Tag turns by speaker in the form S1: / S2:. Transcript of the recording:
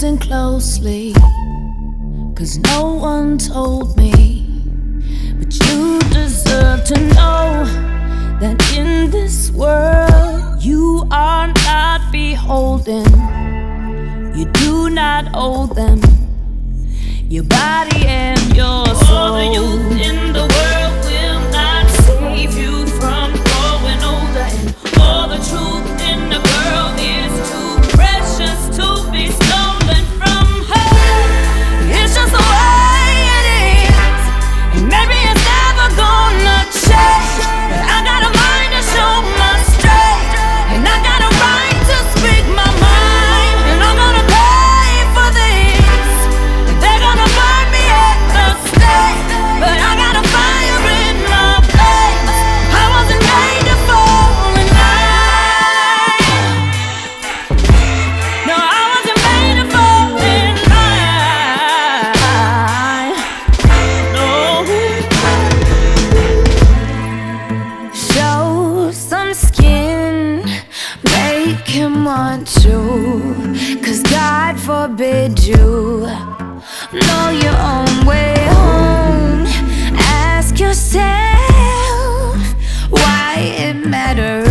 S1: Listen closely, cause no one told me. But you deserve to know that in this world you are not beholden, you do not owe them your body and your soul. want to, cause God forbid you know your own way home. Ask yourself why it matters.